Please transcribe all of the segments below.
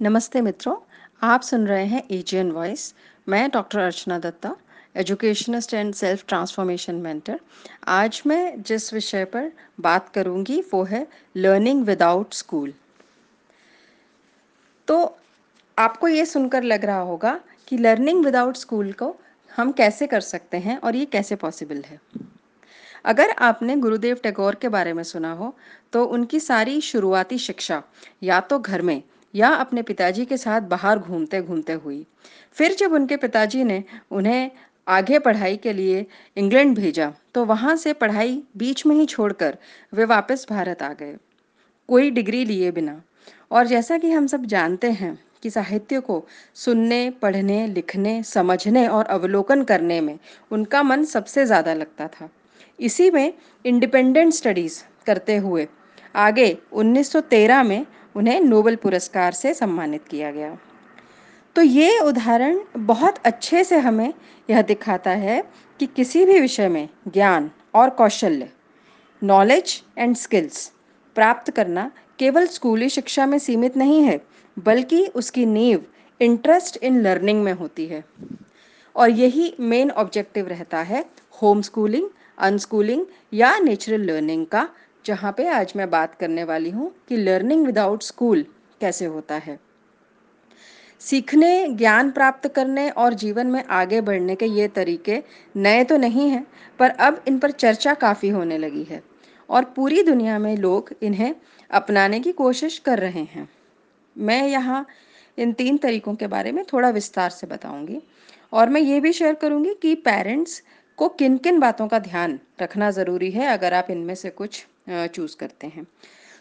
नमस्ते मित्रों, आप सुन रहे हैं एजियन वॉइस मैं doctor Archana Datta, educationist and self transformation mentor. आज मैं जिस विषय पर बात करूँगी, वो है लर्निंग विदाउट स्कूल। तो आपको ये सुनकर लग रहा होगा कि लर्निंग विदाउट स्कूल को हम कैसे कर सकते हैं और ये कैसे पॉसिबल है। अगर आपने गुरुदेव टैगोर के बारे में सुना हो तो उनकी सारी शुरुआती शिक्षा, या तो घर में या अपने पिताजी के साथ बाहर घूमते घूमते हुई। फिर जब उनके पिताजी ने उन्हें आगे पढ़ाई के लिए इंग्लैंड भेजा तो वहाँ से पढ़ाई बीच में ही छोड़कर वे वापस भारत आ गए, कोई डिग्री लिए बिना। और जैसा कि हम सब जानते हैं कि साहित्य को सुनने, पढ़ने, लिखने, समझने और अवलोकन करने में उनका मन सबसे ज़्यादा लगता था। इसी में इंडिपेंडेंट स्टडीज़ करते हुए आगे 1913 में उन्हें नोबल पुरस्कार से सम्मानित किया गया। तो ये उदाहरण बहुत अच्छे से हमें यह दिखाता है कि किसी भी विषय में ज्ञान और कौशल्य नॉलेज एंड स्किल्स प्राप्त करना केवल स्कूली शिक्षा में सीमित नहीं है, बल्कि उसकी नींव इंटरेस्ट इन लर्निंग में होती है। और यही मेन ऑब्जेक्टिव रहता है होम स्कूलिंग अनस्कूलिंग या नेचुरल लर्निंग का जहाँ पे आज मैं बात करने वाली हूँ कि लर्निंग विदाउट स्कूल कैसे होता है। सीखने, ज्ञान प्राप्त करने और जीवन में आगे बढ़ने के ये तरीके नए तो नहीं हैं, पर अब इन पर चर्चा काफ़ी होने लगी है और पूरी दुनिया में लोग इन्हें अपनाने की कोशिश कर रहे हैं। मैं यहाँ इन तीन तरीकों के बारे में थोड़ा विस्तार से बताऊँगी और मैं ये भी शेयर करूँगी कि पेरेंट्स को किन किन बातों का ध्यान रखना ज़रूरी है, अगर आप इनमें से कुछ चूज़ करते हैं।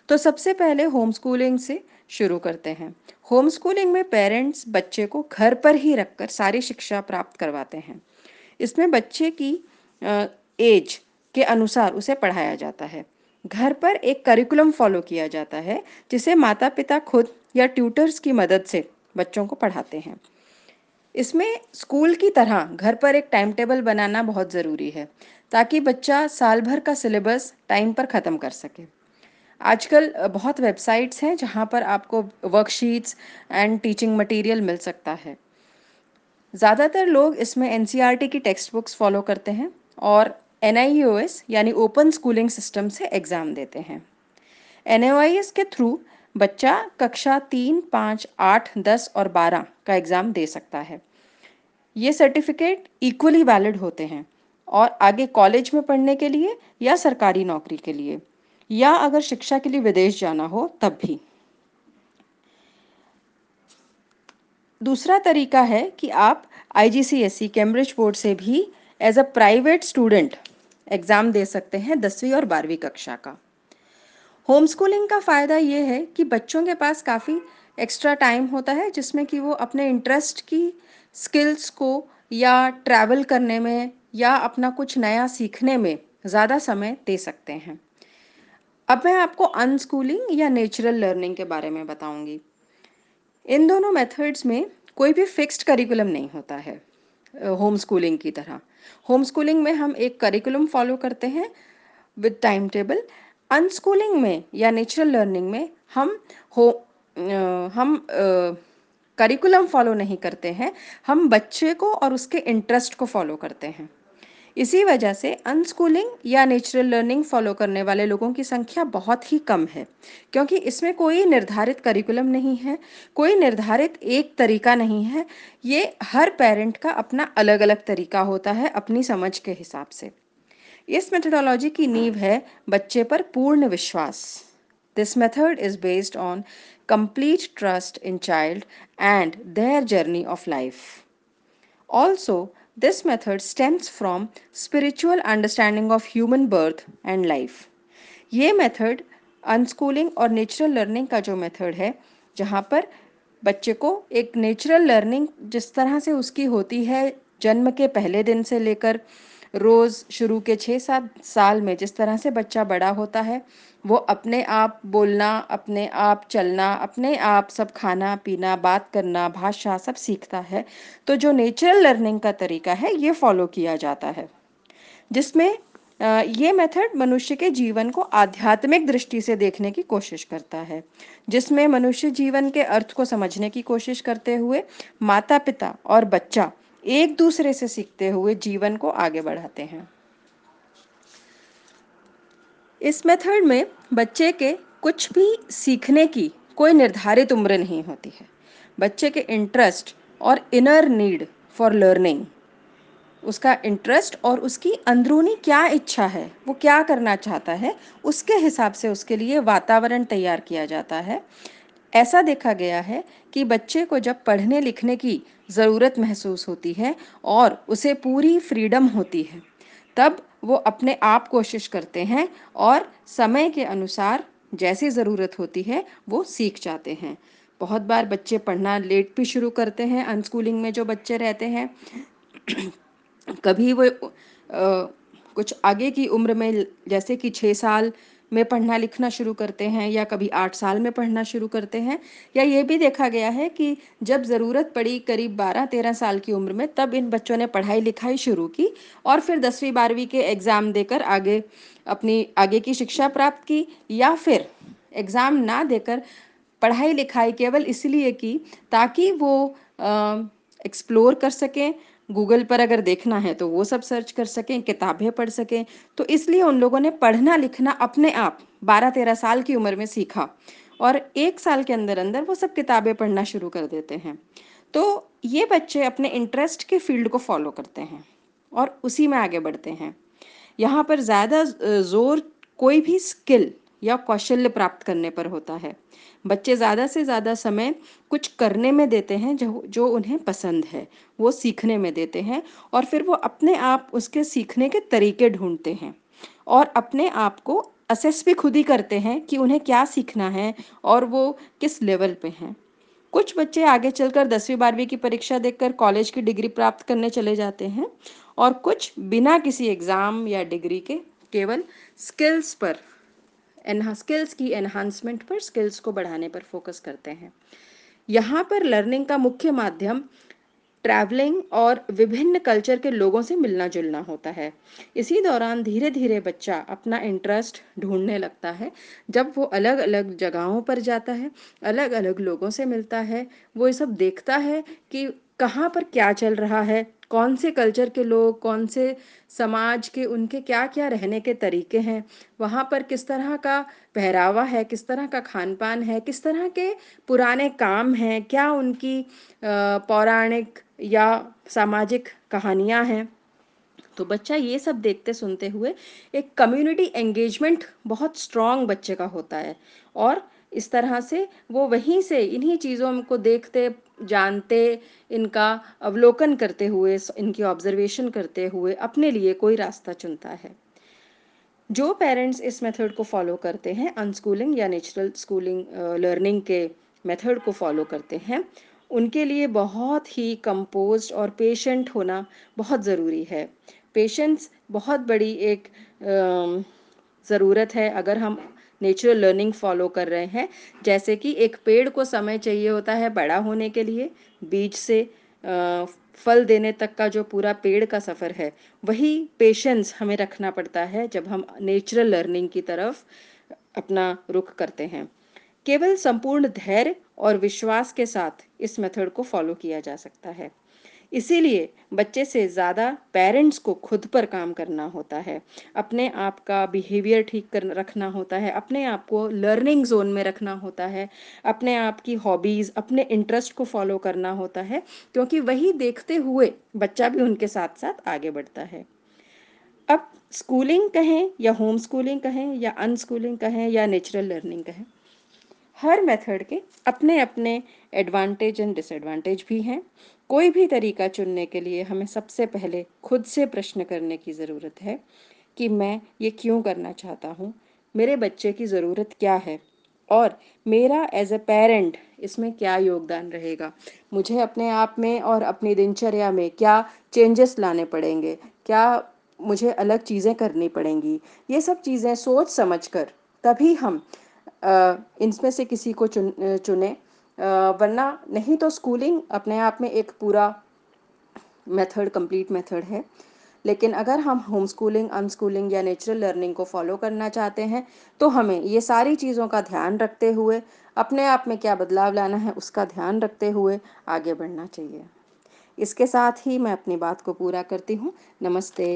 तो सबसे पहले होम स्कूलिंग से शुरू करते हैं। होम स्कूलिंग में पेरेंट्स बच्चे को घर पर ही रखकर सारी शिक्षा प्राप्त करवाते हैं। इसमें बच्चे की एज के अनुसार उसे पढ़ाया जाता है। घर पर एक करिकुलम फॉलो किया जाता है, जिसे माता पिता खुद या ट्यूटर्स की मदद से बच्चों को पढ़ाते हैं। इसमें स्कूल की तरह घर पर एक टाइम टेबल बनाना बहुत ज़रूरी है, ताकि बच्चा साल भर का सिलेबस टाइम पर ख़त्म कर सके। आजकल बहुत वेबसाइट्स हैं जहाँ पर आपको वर्कशीट्स एंड टीचिंग मटेरियल मिल सकता है। ज़्यादातर लोग इसमें एन e की टेक्स्ट बुक्स फॉलो करते हैं और एन यानी ओपन स्कूलिंग सिस्टम से एग्ज़ाम देते हैं। एन के थ्रू बच्चा कक्षा तीन, पाँच, आठ, दस और बारह का एग्ज़ाम दे सकता है। ये सर्टिफिकेट इक्वली वैलिड होते हैं, और आगे कॉलेज में पढ़ने के लिए या सरकारी नौकरी के लिए, या अगर शिक्षा के लिए विदेश जाना हो, तब भी। दूसरा तरीका है कि आप आईजीसीएसई कैम्ब्रिज बोर्ड से भी as a private student exam दे सकते हैं दसवीं और बारहवीं कक्षा का। होम स्कूलिंग का फ़ायदा ये है कि बच्चों के पास काफ़ी एक्स्ट्रा टाइम होता है, जिसमें कि वो अपने इंटरेस्ट की स्किल्स को या ट्रैवल करने में या अपना कुछ नया सीखने में ज़्यादा समय दे सकते हैं। अब मैं आपको अनस्कूलिंग या नेचुरल लर्निंग के बारे में बताऊँगी। इन दोनों मेथड्स में कोई भी फिक्स्ड करिकुलम नहीं होता है होम स्कूलिंग की तरह। होम स्कूलिंग में हम एक करिकुलम फॉलो करते हैं विद टाइम टेबल अनस्कूलिंग में या नेचुरल लर्निंग में हम हो हम करिकुलम फॉलो नहीं करते हैं, हम बच्चे को और उसके इंटरेस्ट को फॉलो करते हैं। इसी वजह से अनस्कूलिंग या नेचुरल लर्निंग फॉलो करने वाले लोगों की संख्या बहुत ही कम है, क्योंकि इसमें कोई निर्धारित करिकुलम नहीं है, कोई निर्धारित एक तरीका नहीं है, ये हर पेरेंट का अपना अलग अलग तरीका होता है अपनी समझ के हिसाब से। इस मेथडोलॉजी की नींव है बच्चे पर पूर्ण विश्वास। This method is based on complete trust in child and their journey of life. Also, this method stems from spiritual understanding of human birth and life. ये मेथड अनस्कूलिंग और नेचुरल लर्निंग का जो मेथड है जहाँ पर बच्चे को एक नेचुरल लर्निंग जिस तरह से उसकी होती है जन्म के पहले दिन से लेकर रोज़ शुरू के छः सात साल में जिस तरह से बच्चा बड़ा होता है, वो अपने आप बोलना, अपने आप चलना, अपने आप सब खाना, पीना, बात करना, भाषा सब सीखता है। तो जो नेचुरल लर्निंग का तरीका है, ये फॉलो किया जाता है। जिसमें ये मेथड मनुष्य के जीवन को आध्यात्मिक दृष्टि से देखने की कोशिश करता है। जिसमें मनुष्य जीवन के अर्थ को समझने की कोशिश करते हुए माता पिता और बच्चा एक दूसरे से सीखते हुए जीवन को आगे बढ़ाते हैं। इस मेथड में बच्चे के कुछ भी सीखने की कोई निर्धारित उम्र नहीं होती है। बच्चे के इंटरेस्ट और इनर नीड फॉर लर्निंग उसका इंटरेस्ट और उसकी अंदरूनी क्या इच्छा है, वो क्या करना चाहता है, उसके हिसाब से उसके लिए वातावरण तैयार किया जाता है। ऐसा देखा गया है कि बच्चे को जब पढ़ने लिखने की ज़रूरत महसूस होती है और उसे पूरी फ्रीडम होती है तब वो अपने आप कोशिश करते हैं और समय के अनुसार जैसी ज़रूरत होती है वो सीख जाते हैं। बहुत बार बच्चे पढ़ना लेट भी शुरू करते हैं अनस्कूलिंग में जो बच्चे रहते हैं। कभी वो आ, कुछ आगे की उम्र में जैसे कि छः साल में पढ़ना लिखना शुरू करते हैं या कभी आठ साल में पढ़ना शुरू करते हैं, या ये भी देखा गया है कि जब ज़रूरत पड़ी करीब बारह तेरह साल की उम्र में, तब इन बच्चों ने पढ़ाई लिखाई शुरू की और फिर दसवीं बारहवीं के एग्ज़ाम देकर आगे, अपनी आगे की शिक्षा प्राप्त की, या फिर एग्ज़ाम ना देकर पढ़ाई लिखाई केवल इसलिए की ताकि वो एक्सप्लोर कर सकें गूगल पर अगर देखना है तो वो सब सर्च कर सकें, किताबें पढ़ सकें। तो इसलिए उन लोगों ने पढ़ना लिखना अपने आप बारह तेरह साल की उम्र में सीखा और एक साल के अंदर अंदर वो सब किताबें पढ़ना शुरू कर देते हैं। तो ये बच्चे अपने इंटरेस्ट के फ़ील्ड को फॉलो करते हैं और उसी में आगे बढ़ते हैं। यहाँ पर ज़्यादा ज़ोर कोई भी स्किल या कौशल्य प्राप्त करने पर होता है। बच्चे ज़्यादा से ज़्यादा समय कुछ करने में देते हैं जो जो उन्हें पसंद है, वो सीखने में देते हैं और फिर वो अपने आप उसके सीखने के तरीके ढूंढते हैं और अपने आप को असेस भी खुद ही करते हैं कि उन्हें क्या सीखना है और वो किस लेवल पे हैं। कुछ बच्चे आगे चलकर दसवीं, बारहवीं की परीक्षा देकर कॉलेज की डिग्री प्राप्त करने चले जाते हैं और कुछ बिना किसी एग्ज़ाम या डिग्री के केवल स्किल्स पर स्किल्स की एनहांसमेंट पर स्किल्स को बढ़ाने पर फोकस करते हैं। यहाँ पर लर्निंग का मुख्य माध्यम ट्रैवलिंग और विभिन्न कल्चर के लोगों से मिलना जुलना होता है। इसी दौरान धीरे धीरे बच्चा अपना इंटरेस्ट ढूँढने लगता है, जब वो अलग अलग जगहों पर जाता है अलग अलग लोगों से मिलता है, वो ये सब देखता है कि कहाँ पर क्या चल रहा है कौन से कल्चर के लोग, कौन से समाज के, उनके क्या क्या रहने के तरीके हैं, वहाँ पर किस तरह का पहरावा है, किस तरह का खान पान है, किस तरह के पुराने काम हैं, क्या उनकी पौराणिक या सामाजिक कहानियाँ हैं। तो बच्चा ये सब देखते सुनते हुए एक कम्युनिटी एंगेजमेंट बहुत स्ट्रॉन्ग बच्चे का होता है और इस तरह से वो वहीं से इन्हीं चीज़ों को देखते जानते, इनका अवलोकन करते हुए, इनकी ऑब्जर्वेशन करते हुए अपने लिए कोई रास्ता चुनता है। जो पेरेंट्स इस मेथड को फॉलो करते हैं अनस्कूलिंग या नेचुरल स्कूलिंग लर्निंग के मेथड को फॉलो करते हैं, उनके लिए बहुत ही कंपोज और पेशेंट होना बहुत ज़रूरी है। पेशेंस बहुत बड़ी एक ज़रूरत है। अगर हम नेचुरल लर्निंग फॉलो कर रहे हैं। जैसे कि एक पेड़ को समय चाहिए होता है बड़ा होने के लिए, बीज से फल देने तक का जो पूरा पेड़ का सफ़र है, वही पेशेंस हमें रखना पड़ता है जब हम नेचुरल लर्निंग की तरफ़ अपना रुख करते हैं। केवल संपूर्ण धैर्य और विश्वास के साथ इस मेथड को फॉलो किया जा सकता है। इसीलिए बच्चे से ज़्यादा पेरेंट्स को खुद पर काम करना होता है। अपने आप का बिहेवियर ठीक कर रखना होता है, अपने आप को लर्निंग जोन में रखना होता है, अपने आप की हॉबीज़ अपने इंटरेस्ट को फॉलो करना होता है, क्योंकि वही देखते हुए बच्चा भी उनके साथ साथ आगे बढ़ता है। अब स्कूलिंग कहें या होम स्कूलिंग कहें या अनस्कूलिंग कहें या नेचुरल लर्निंग कहें हर मेथड के अपने अपने एडवांटेज एंड डिसएडवांटेज भी हैं। कोई भी तरीका चुनने के लिए हमें सबसे पहले खुद से प्रश्न करने की ज़रूरत है कि मैं ये क्यों करना चाहता हूँ, मेरे बच्चे की ज़रूरत क्या है और मेरा एज अ पेरेंट इसमें क्या योगदान रहेगा? मुझे अपने आप में और अपनी दिनचर्या में क्या चेंजेस लाने पड़ेंगे? क्या मुझे अलग चीज़ें करनी पड़ेंगी? ये सब चीज़ें सोच समझ कर तभी हम इनमें से किसी को चुन चुने। वरना नहीं तो स्कूलिंग अपने आप में एक पूरा मेथड कंप्लीट मेथड है। लेकिन अगर हम होम स्कूलिंग अनस्कूलिंग या नेचुरल लर्निंग को फॉलो करना चाहते हैं तो हमें ये सारी चीज़ों का ध्यान रखते हुए, अपने आप में क्या बदलाव लाना है उसका ध्यान रखते हुए आगे बढ़ना चाहिए। इसके साथ ही मैं अपनी बात को पूरा करती हूँ। नमस्ते।